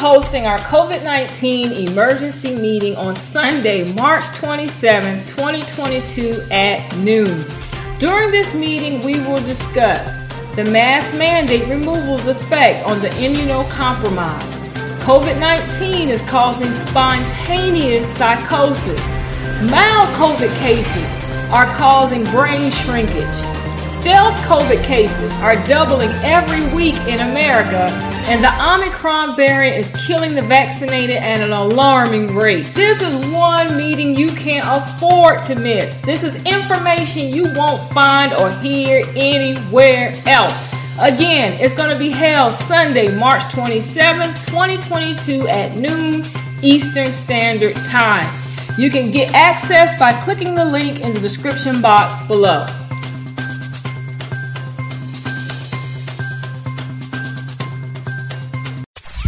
hosting our COVID 19 emergency meeting on Sunday, March 27, 2022 at noon. During this meeting, we will discuss the mask mandate removal's effect on the immunocompromised. COVID 19 is causing spontaneous psychosis. Mild COVID cases are causing brain shrinkage. Stealth COVID cases are doubling every week in America, and the Omicron variant is killing the vaccinated at an alarming rate. This is one meeting you can't afford to miss. This is information you won't find or hear anywhere else. Again, it's going to be held Sunday, March 27, 2022 at noon Eastern Standard Time. You can get access by clicking the link in the description box below.